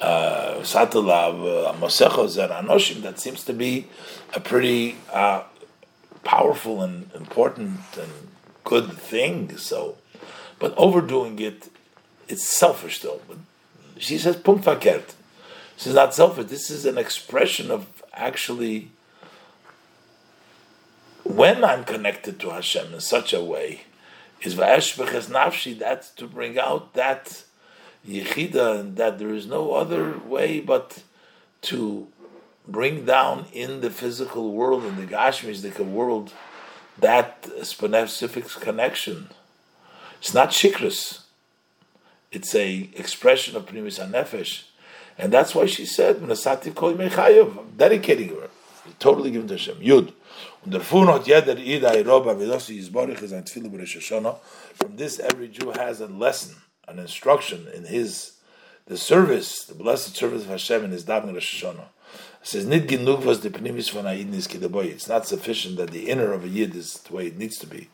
uh, Satalav, uh, Mosecho, Zera Anoshim, that seems to be a pretty uh, powerful and important and good thing. So, but overdoing it, it's selfish though. But she says, Punkt verkehrt. This is not selfish. This is an expression of actually when I'm connected to Hashem in such a way is va'eshbeches nafshi. That's to bring out that yichida, and that there is no other way but to bring down in the physical world, in the Gashmisdika world, that specific connection. It's not shikras. It's a expression of primis nefesh, and that's why she said, "Menasativ kol dedicating her, totally given to Hashem." Yud. From this, every Jew has a lesson, an instruction in his, the service, the blessed service of Hashem in his davening Rosh Hashanah. It says, Nid was the pnimis von is. It's not sufficient that the inner of a Yid is the way it needs to be.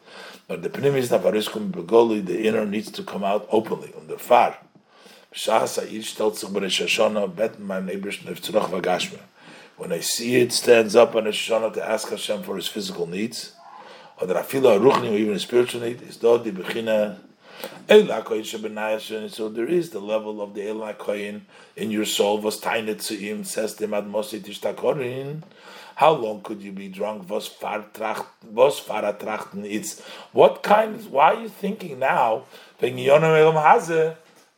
But the pnimis navariskum begoli, the inner needs to come out openly, on the far. Shas Ayid stellt sich bei Rosh Hashanah, beten mein Eberschen When I see it stands up on a Shoshana to ask Hashem for his physical needs, or that I feel a ruchni or even a spiritual need, is dod di bechina so there is the level of the Koyin in your soul. Was tainet zu ihm, says the Mad Mosi How long could you be drunk? Was far trachten? It's what kind? Why are you thinking now?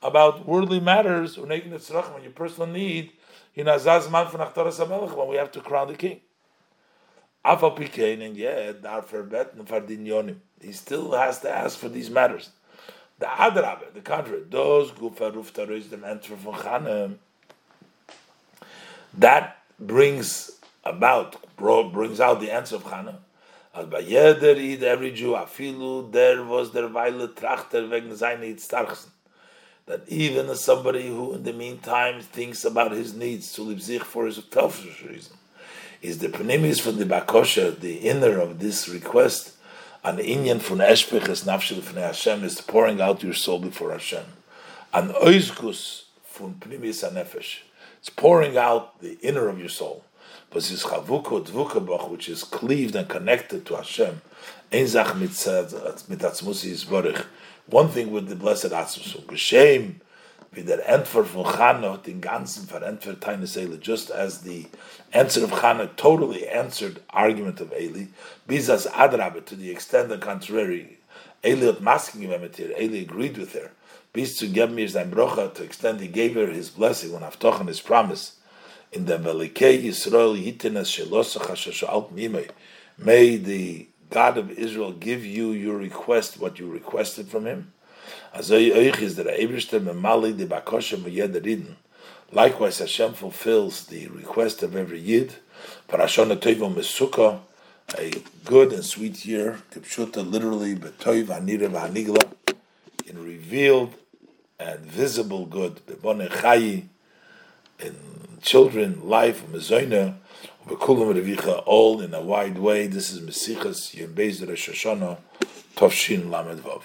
About worldly matters, when your personal need in Nachtaras HaMelech when we have to crown the king. Afa Pikein, and yet, dar verbet and. He still has to ask for these matters. The Adrabe, the contrary, those gufa ruftaris dem enter from Chanem, that brings about, brings out the answer of Chanem. Als bei jeder Eid, every Jew, afilu, there was der Weile Trachter wegen seiner Itztarchsen that even somebody who in the meantime thinks about his needs to live zich for his selfish reason, is the penimis from the bakosha, the inner of this request, an inyan from eshpeches nafshel from Hashem is pouring out your soul before Hashem. An oizkus from penimis anefesh, it's pouring out the inner of your soul. But this chavuko dvukabach, which is cleaved and connected to Hashem, einzach mit atzmusi yisborich, one thing with the blessed Atzmus, B'Shem wie der Entfer von Chana hat ganzen verentfert Tainus Eli, just as the answer of Chana totally answered argument of Eli, Bizas Adrabe, to the extent the contrary, Eli masking him mit her, Eli agreed with her, bis zu geben mir sein Brocha, to extend he gave her his blessing, when Avtochen his promise, in the Velikei Yisrael Yitinas Shelosach HaShashalt Mimei, may the God of Israel give you your request, what you requested from him, Likewise, Hashem fulfills the request of every Yid. A good and sweet year. Kipshuta, literally, Betoiv Hanira Hanigla, in revealed and visible good. In children, life, Mezoina, Bekulam Revicha, all in a wide way. This is Mesichas Yem Bezer Shoshana, Tovshin Lamed Vav.